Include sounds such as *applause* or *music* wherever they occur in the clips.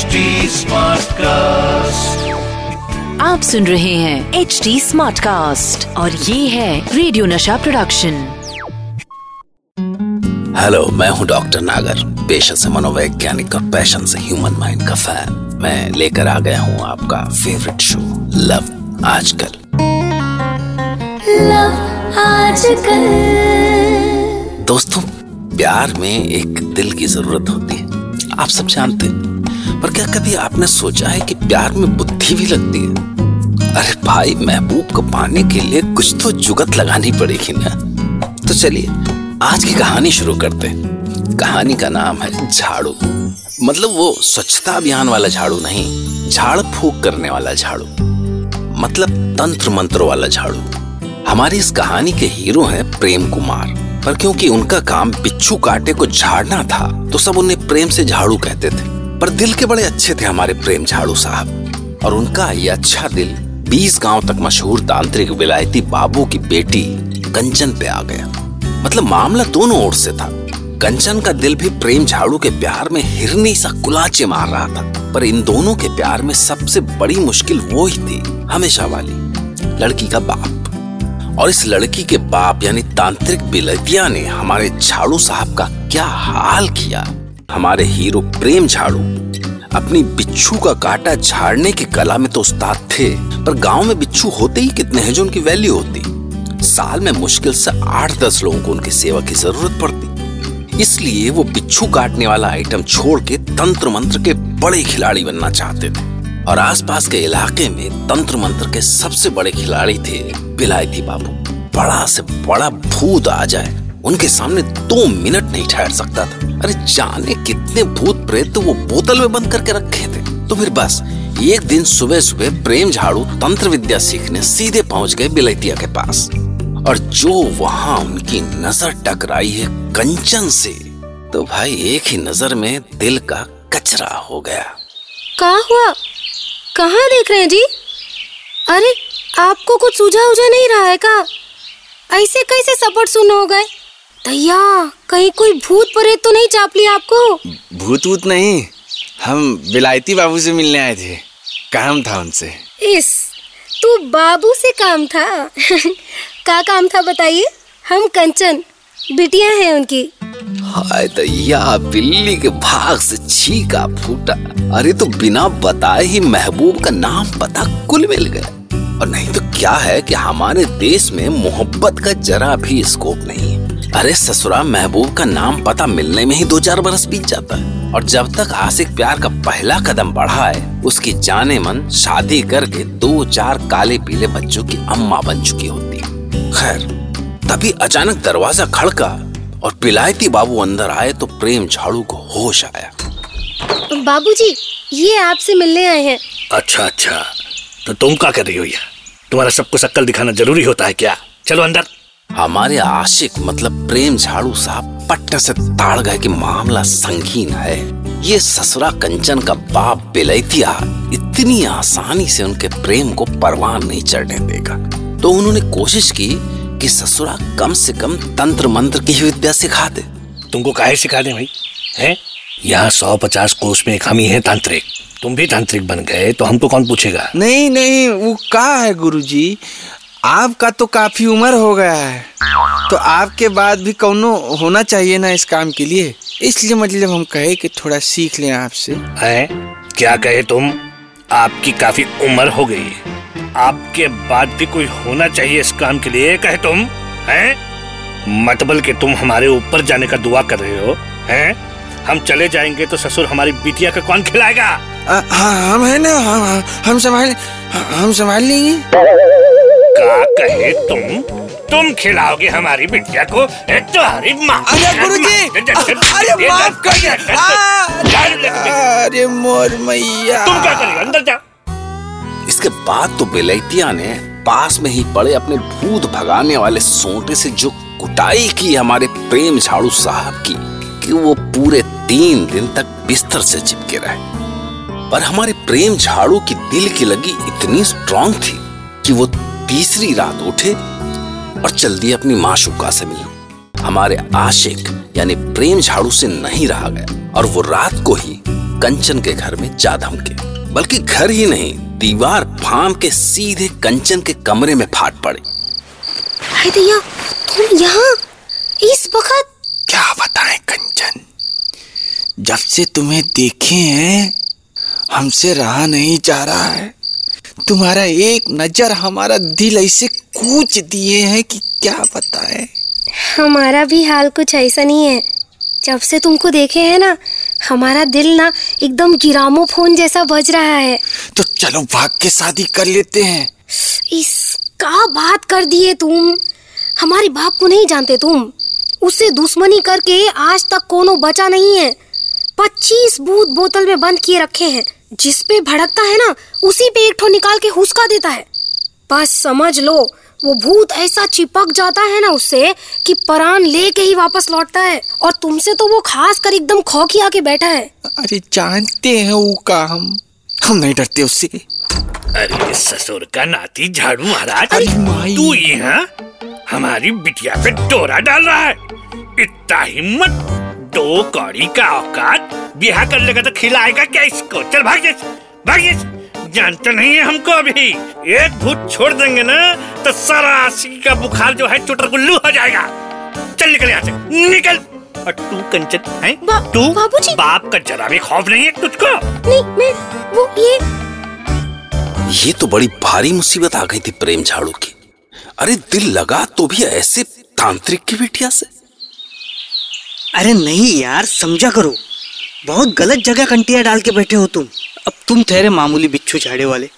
HD cast आप सुन रहे हैं एच डी स्मार्ट कास्ट और ये है रेडियो नशा प्रोडक्शन हेलो मैं हूँ डॉक्टर नागर पेशे से मनोवैज्ञानिक और पैशन से ह्यूमन माइंड का फ़ैन मैं लेकर आ गया हूँ आपका favourite show love Aajkal. Love Aajkal. दोस्तों प्यार में एक दिल की ज़रूरत होती है। आप सब जानते हैं पर क्या कभी आपने सोचा है कि प्यार में बुद्धि भी लगती है? अरे भाई, महबूब को पाने के लिए कुछ तो जुगत लगानी पड़ेगी ना। तो चलिए, आज की कहानी शुरू करते हैं। कहानी का नाम है झाड़ू। मतलब वो स्वच्छता अभियान वाला झाड़ू नहीं, झाड़ फूक करने वाला झाड़ू। मतलब तंत्र मंत्र वाला झाड़ू। हमारी इस कहानी के हीरो हैं प्रेम कुमार। पर क्योंकि उनका काम बिच्छू काटे को झाड़ना था तो सब उन्हें प्रेम से झाड़ू कहते थे। पर दिल के बड़े अच्छे थे हमारे प्रेम झाड़ू साहब। और उनका ये अच्छा दिल बीस गाँव तक मशहूर तांत्रिक विलायती बाबू की बेटी कंचन पे आ गया। मतलब मामला दोनों ओर से था। कंचन का दिल भी प्रेम झाड़ू के प्यार में हिरनी सा कुलाचे मार रहा था। पर इन दोनों के प्यार में सबसे बड़ी मुश्किल वो ही थी, हमेशा वाली, लड़की का बाप। और इस लड़की के बाप यानी तांत्रिक बिलतिया ने हमारे झाड़ू साहब का क्या हाल किया। हमारे हीरो प्रेम झाड़ू। अपनी बिच्छू का कांटा झाड़ने की कला में तो उस्ताद थे, पर गाँव में बिच्छू होते ही कितने हैं जो उनकी वैल्यू होती। साल में मुश्किल से आठ दस लोगों को उनकी सेवा की ज़रूरत पड़ती। इसलिए वो बिच्छू काटने वाला आइटम छोड़ के तंत्र मंत्र के बड़े खिलाड़ी बनना चाहते थे। और आसपास के इलाके में तंत्र मंत्र के सबसे बड़े खिलाड़ी थे बिलायती बाबू। बड़ा से बड़ा भूत आ जाए। उनके सामने दो मिनट नहीं ठहर सकता था। अरे जाने कितने भूत प्रेत तो वो बोतल में बंद करके रखे थे। तो फिर बस, एक दिन सुबह सुबह प्रेम झाड़ू तंत्र विद्या सीखने सीधे पहुँच गए बिलैतिया के पास। और जो वहाँ उनकी नज़र टकराई है कंचन से तो भाई एक ही नज़र में दिल का कचरा हो गया। कहा हुआ? कहाँ देख रहे हैं जी? अरे, आपको कुछ सूझा उझा नहीं रहा है का? ऐसे कैसे सपट सुन हो गए? भैया कहीं कोई भूत प्रेत तो नहीं चाप लिया आपको? भूत वूत नहीं हम बिलायती बाबू से मिलने आए थे। काम था उनसे। इस तू बाबू से काम था? *laughs* का काम था बताइए? हम कंचन बिटिया हैं उनकी। हाय दैया बिल्ली के भाग से छीका फूटा। अरे तो बिना बताए ही महबूब का नाम पता कुल मिल गया। और नहीं तो क्या है कि हमारे देश में मोहब्बत का जरा भी स्कोप नहीं। अरे ससुरा महबूब का नाम पता मिलने में ही दो चार बरस बीत जाता है। और जब तक आशिक प्यार का पहला कदम बढ़ा है उसकी जाने मन शादी करके दो चार काले पीले बच्चों की अम्मा बन चुकी होती। है खैर तभी अचानक दरवाज़ा खड़का और पिलायती बाबू अंदर आए तो प्रेम झाड़ू को होश आया। बाबूजी ये आपसे मिलने आए हैं। अच्छा अच्छा। तो तुम क्या कर रही हो यहाँ? तुम्हारा सबको शक्ल दिखाना ज़रूरी होता है क्या? चलो अंदर। हमारे आशिक मतलब प्रेम झाड़ू साहब पट्ट से ताड़ गए कि मामला संगीन है। ये ससुरा कंचन का बाप बिलैतिया इतनी आसानी से उनके प्रेम को परवान नहीं चढ़ने देगा। तो उन्होंने कोशिश की कि ससुरा कम से कम तंत्र मंत्र की ही विद्या सिखा दे। तुमको काहे सिखा दे भाई? हैं? यहाँ सौ पचास कोष में एक हम ही है तांत्रिक। तुम भी तांत्रिक बन गए तो हमको कौन पूछेगा? नहीं नहीं वो का है गुरुजी? आपका तो काफ़ी उम्र हो गया है। तो आपके बाद भी कौनो होना चाहिए ना इस काम के लिए? इसलिए मतलब हम कहे कि थोड़ा सीख लें आपसे। हैं? क्या कहे तुम? आपकी काफ़ी उम्र हो गई है। आपके बाद भी कोई होना चाहिए इस काम के लिए कहे तुम? हैं? मतबल के तुम हमारे ऊपर जाने का दुआ कर रहे हो। हैं? हम चले जाएँगे तो ससुर हमारी बिटिया का कौन खिलाएगा? आ, हाँ हम है ना हम हम संभाल हम संभाल लेंगे। का कहे तुम? तुम खिलाओगे हमारी बिटिया को तुम्हारी माँ। अरे गुरुजी! अरे माफ़ कर अरे मोर मैया। तुम क्या करेगा? अंदर जाओ इसके बाद तो बिलैतिया ने पास में ही पड़े अपने भूत भगाने वाले सोटे से जो कुटाई की हमारे प्रेम झाड़ू साहब की कि वो पूरे तीन दिन तक बिस्तर से चिपके रहे। पर हमारे प्रेम झाड़ू की दिल की लगी इतनी स्ट्रांग थी कि वो तीसरी रात उठे और चल दिए अपनी माशुका से मिलने हमारे आशिक यानी प्रेम झाड़ू से नहीं रहा गया और वो रात को ही कंचन के घर में जा धमके। बल्कि घर ही नहीं दीवार फांद के सीधे कंचन के कमरे में फाट पड़े। अरे दैया तुम यहाँ? इस वक्त? क्या बताएँ कंचन? जब से तुम्हें देखे हैं हमसे रहा नहीं जा रहा है। तुम्हारा एक नज़र हमारा दिल ऐसे कूच दिए हैं कि क्या बताए? हमारा भी हाल कुछ ऐसा नहीं है। जब से तुमको देखे हैं ना हमारा दिल ना एकदम गिरामो फ़ोन जैसा बज रहा है। तो चलो भाग के शादी कर लेते हैं। इसका बात कर दिए तुम। हमारे बाप को नहीं जानते तुम। उससे दुश्मनी करके आज तक कोनो बचा नहीं है। पच्चीस बूथ बोतल में बंद किए रखे हैं। जिस पे भड़कता है ना उसी पे एक ठो निकाल के हुसका देता है। बस समझ लो वो भूत ऐसा चिपक जाता है ना उससे कि परान लेके ही वापस लौटता है। और तुमसे तो वो खास कर एकदम खौखी आके बैठा है। अरे जानते हैं वो का हम हम नहीं डरते उससे। अरे ससुर का नाती झाड़ू महाराज अरे माई। तू यहाँ हमारी बिटिया पे डोरा डाल रहा है। इतना हिम्मत दो कौड़ी का औकात। बिहा कर लेगा तो खिलाएगा क्या इसको? चल भाग भाग जानते नहीं है हमको अभी। एक भूत छोड़ देंगे ना तो सारा आशिकी का बुखार जो है चुटर गुल्लू हो जाएगा। चल निकल यहाँ से। निकल। और तू कंचन है? बा- तू बाबूजी। बाप का जरा भी खौफ नहीं है तुझको? नहीं मैं वो ये ये तो बड़ी भारी मुसीबत आ गई थी प्रेम झाड़ू की। अरे दिल लगा तो भी ऐसे तांत्रिक की बिटिया से। अरे नहीं यार समझा करो। बहुत गलत जगह कंटिया डाल के बैठे हो तुम। अब तुम ठहरे मामूली बिच्छू झाड़े वाले।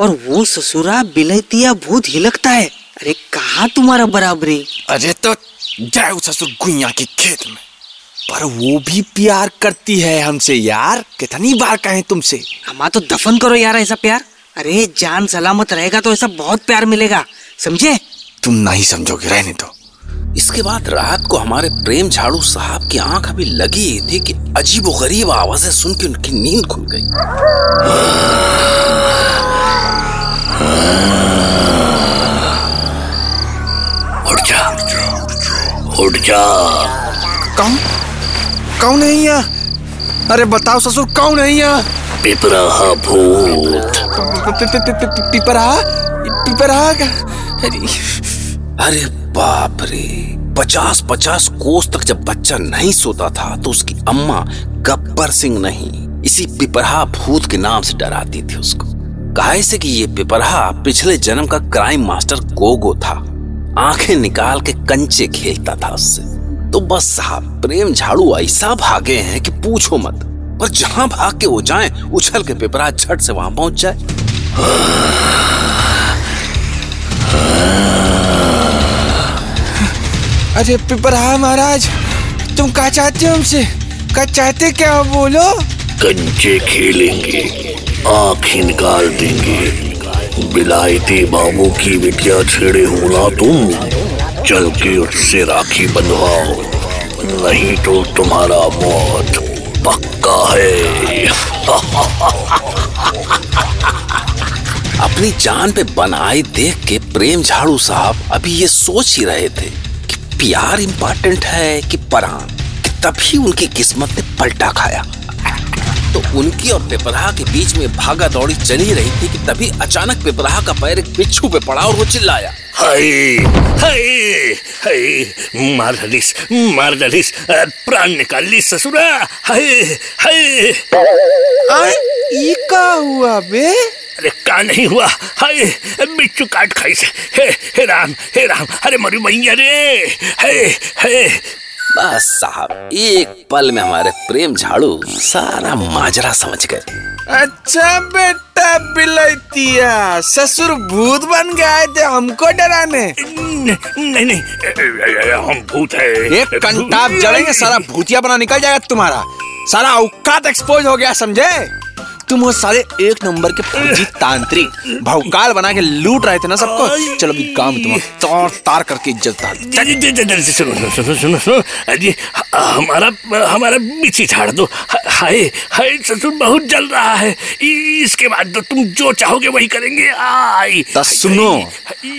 और वो ससुरा बिलैतिया भूत हिलकता है। अरे कहा तुम्हारा बराबरी? अरे तो जाए ससुर गुइया के खेत में। पर वो भी प्यार करती है हमसे यार। कितनी बार कहें तुमसे? हमारा तो दफन करो यार ऐसा प्यार। अरे जान सलामत रहेगा तो ऐसा बहुत प्यार मिलेगा। समझे? तुम नहीं समझोगे रहने दो। इसके बाद रात को हमारे प्रेम झाड़ू साहब की आँख अभी लगी ही थी कि अजीब गरीब आवाज़ें सुन के उनकी नींद खुल गई उठ जा उठ जा कौन कौन है यहाँ अरे बताओ ससुर कौन है यहाँ पिपराहा भूत पिपरा पिपरा अरे बाप रे पचास पचास कोस तक जब बच्चा नहीं सोता था तो उसकी अम्मा गब्बर सिंह नहीं, इसी पिपरहा भूत के नाम से डराती थी उसको। कहा से कि ये पिपरहा पिछले जन्म का क्राइम मास्टर गोगो था। आँखें निकाल के कंचे खेलता था उससे। तो बस साहब, प्रेम झाड़ू ऐसा भागे हैं कि पूछो मत, पर जहाँ भाग के वो जाएँ, उछल के पिपरा झट से वहाँ पहुँच जाए। अरे पिपरा महाराज तुम क्या चाहते हो हमसे? क्या चाहते क्या हो बोलो? कंचे खेलेंगे आँख निकाल देंगे। बिलायती बाबू की बिटिया छेड़े हो ना तुम? चल के उससे राखी बंधवाओ नहीं तो तुम्हारा मौत पक्का है। अपनी जान पे बनाए देख के प्रेम झाड़ू साहब अभी ये सोच ही रहे थे। प्यार इम्पोर्टेंट है कि परान तभी उनकी किस्मत ने पलटा खाया। तो उनकी और पिपराहा के बीच में भागा दौड़ी चली रही थी कि तभी अचानक पिपराहा का पैर एक बिच्छू पे पड़ा और वो चिल्लाया हाय हाय हाय मार डलिस मार डलिस प्राण निकाल ली ससुरा हाय हाय। ये का हुआ बे? अरे का नहीं हुआ? हाय बिच्छू काट खाई से। हे हे राम हे राम। अरे मरी मैया रे। हे हे। बस साहब एक पल में हमारे प्रेम झाड़ू सारा माजरा समझ गए। अच्छा बेटा बिलैतिया। ससुर भूत बन गए थे हमको डराने। नहीं नहीं हम भूत है। एक कंटाप जड़ेंगे सारा भूतिया बना निकल जाएगा तुम्हारा। सारा औकात एक्सपोज हो गया समझे? तुम वो सारे एक नंबर के फर्जी *laughs* तांत्रिक। भौकाल बना के लूट रहे थे ना सबको। चलो अभी गाँव में तुम्हें तार तार करके इज़्ज़त सुनो सुनो सुनो सुनो सुनो। जी ह- हमारा हमारा पीछे झाड़ दो। हाय हाय ससुर बहुत जल रहा है। इसके बाद तो तुम जो चाहोगे वही करेंगे। आई तो सुनो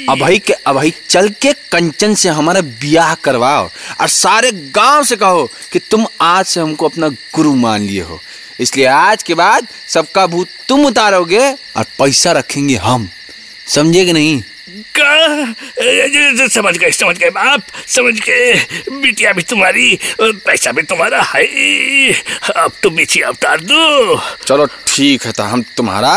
अभई के अभई चल के कंचन से हमारा ब्याह करवाओ। और सारे गाँव से कहो कि तुम आज से हमको अपना गुरु मान लिए हो। इसलिए आज के बाद सबका भूत तुम उतारोगे और पैसा रखेंगे हम। समझे कि नहीं? समझ गए समझ गए बाप समझ गए। बिटिया भी तुम्हारी और पैसा भी तुम्हारा है। अब तुम बिछिया उतार दो। चलो ठीक है तो हम तुम्हारा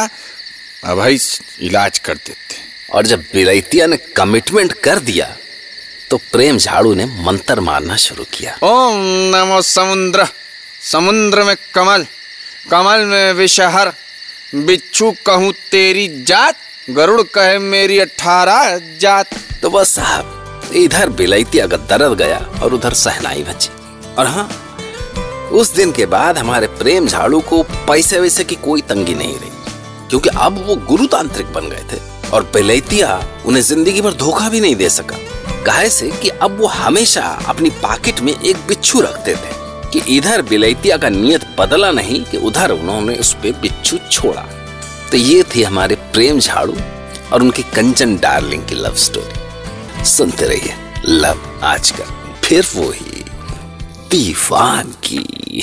अभई इलाज कर देते और जब बिलैतिया ने कमिटमेंट कर दिया तो प्रेम झाड़ू ने मंत्र मारना शुरू किया। ओम नमो समुद्र समुद्र में कमल। कमल में विषहर, बिच्छू कहूँ तेरी जात, गरुड़ कहे मेरी अठारह जात। तो बस साहब, इधर बिलैतिया का दर्द गया और उधर सहनाई बची। और हाँ उस दिन के बाद हमारे प्रेम झाड़ू को पैसे वैसे की कोई तंगी नहीं रही, क्योंकि अब वो गुरु तांत्रिक बन गए थे और बिलैतिया उन्हें ज़िंदगी भर धोखा भी नहीं दे सका। कहे से कि अब वो हमेशा अपनी पॉकेट में एक बिच्छू रखते थे। कि इधर बिलैतिया का नियत बदला नहीं कि उधर उन्होंने उस पर बिच्छू छोड़ा। तो ये थी हमारे प्रेम झाड़ू और उनकी कंचन डार्लिंग की लव स्टोरी। सुनते रहिए लव आजकल फिर वो ही दीवान की।